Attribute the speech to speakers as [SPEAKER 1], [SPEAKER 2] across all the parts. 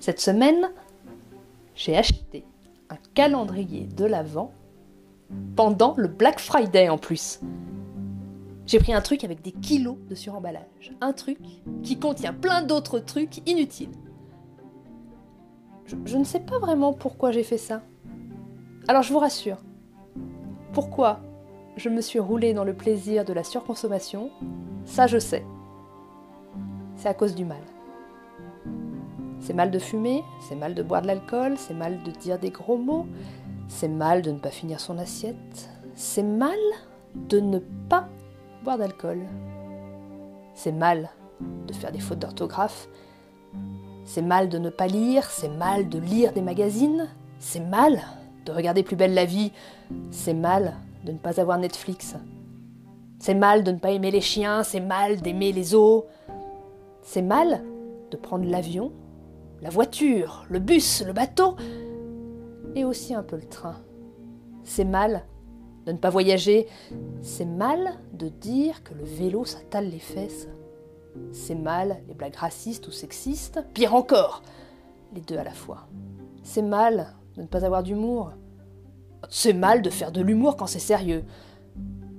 [SPEAKER 1] Cette semaine, j'ai acheté un calendrier de l'Avent pendant le Black Friday en plus. J'ai pris un truc avec des kilos de suremballage. Un truc qui contient plein d'autres trucs inutiles. Je, je, ne sais pas vraiment pourquoi j'ai fait ça. Alors je vous rassure. Pourquoi je me suis roulée dans le plaisir de la surconsommation, ça je sais. C'est à cause du mal. C'est mal de fumer, c'est mal de boire de l'alcool, c'est mal de dire des gros mots, c'est mal de ne pas finir son assiette, c'est mal de ne pas boire d'alcool. C'est mal de faire des fautes d'orthographe, c'est mal de ne pas lire, c'est mal de lire des magazines, c'est mal de regarder plus belle la vie, c'est mal de ne pas avoir Netflix. C'est mal de ne pas aimer les chiens, c'est mal d'aimer les eaux. C'est mal de prendre l'avion, la voiture, le bus, le bateau et aussi un peu le train. C'est mal de ne pas voyager, c'est mal de dire que le vélo s'attale les fesses. C'est mal les blagues racistes ou sexistes, pire encore, les deux à la fois. C'est mal de ne pas avoir d'humour. C'est mal de faire de l'humour quand c'est sérieux.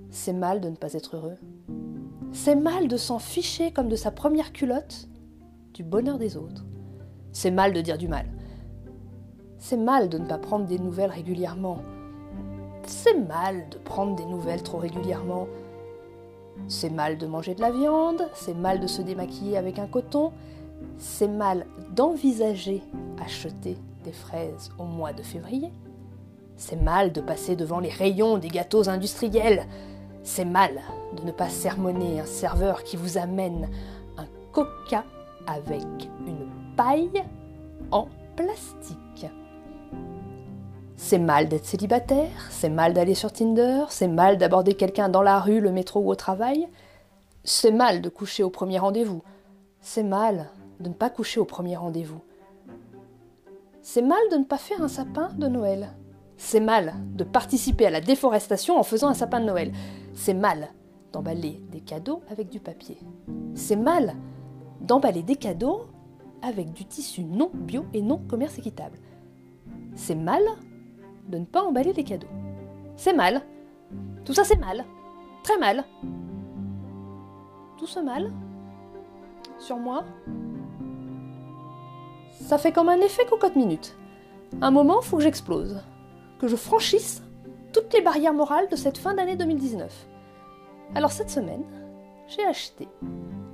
[SPEAKER 1] C'est mal de ne pas être heureux. C'est mal de s'en ficher comme de sa première culotte du bonheur des autres. C'est mal de dire du mal. C'est mal de ne pas prendre des nouvelles régulièrement. C'est mal de prendre des nouvelles trop régulièrement. C'est mal de manger de la viande, c'est mal de se démaquiller avec un coton, c'est mal d'envisager acheter des fraises au mois de février. C'est mal de passer devant les rayons des gâteaux industriels. C'est mal de ne pas sermonner un serveur qui vous amène un coca avec une paille en plastique. C'est mal d'être célibataire, c'est mal d'aller sur Tinder, c'est mal d'aborder quelqu'un dans la rue, le métro ou au travail, c'est mal de coucher au premier rendez-vous, c'est mal de ne pas coucher au premier rendez-vous. C'est mal de ne pas faire un sapin de Noël. C'est mal de participer à la déforestation en faisant un sapin de Noël. C'est mal d'emballer des cadeaux avec du papier. C'est mal d'emballer des cadeaux avec du tissu non bio et non commerce équitable. C'est mal de ne pas emballer les cadeaux. C'est mal. Tout ça c'est mal. Très mal. Tout ce mal, sur moi, ça fait comme un effet cocotte minute. Un moment, faut que j'explose. Que je franchisse toutes les barrières morales de cette fin d'année 2019. Alors cette semaine, j'ai acheté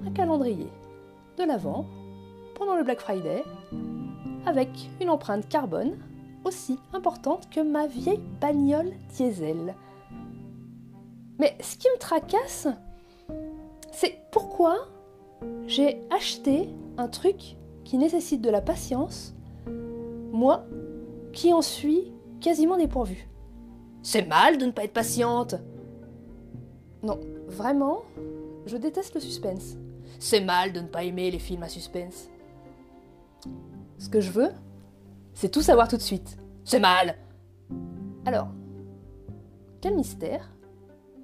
[SPEAKER 1] un calendrier de l'Avent pendant le Black Friday avec une empreinte carbone aussi importante que ma vieille bagnole diesel. Mais ce qui me tracasse, c'est pourquoi j'ai acheté un truc qui nécessite de la patience, moi qui en suis quasiment dépourvue. C'est mal de ne pas être patiente. Non, vraiment, je déteste le suspense. C'est mal de ne pas aimer les films à suspense. Ce que je veux, c'est tout savoir tout de suite. C'est mal Alors, quel mystère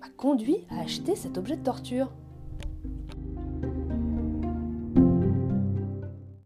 [SPEAKER 1] m'a conduit à acheter cet objet de torture?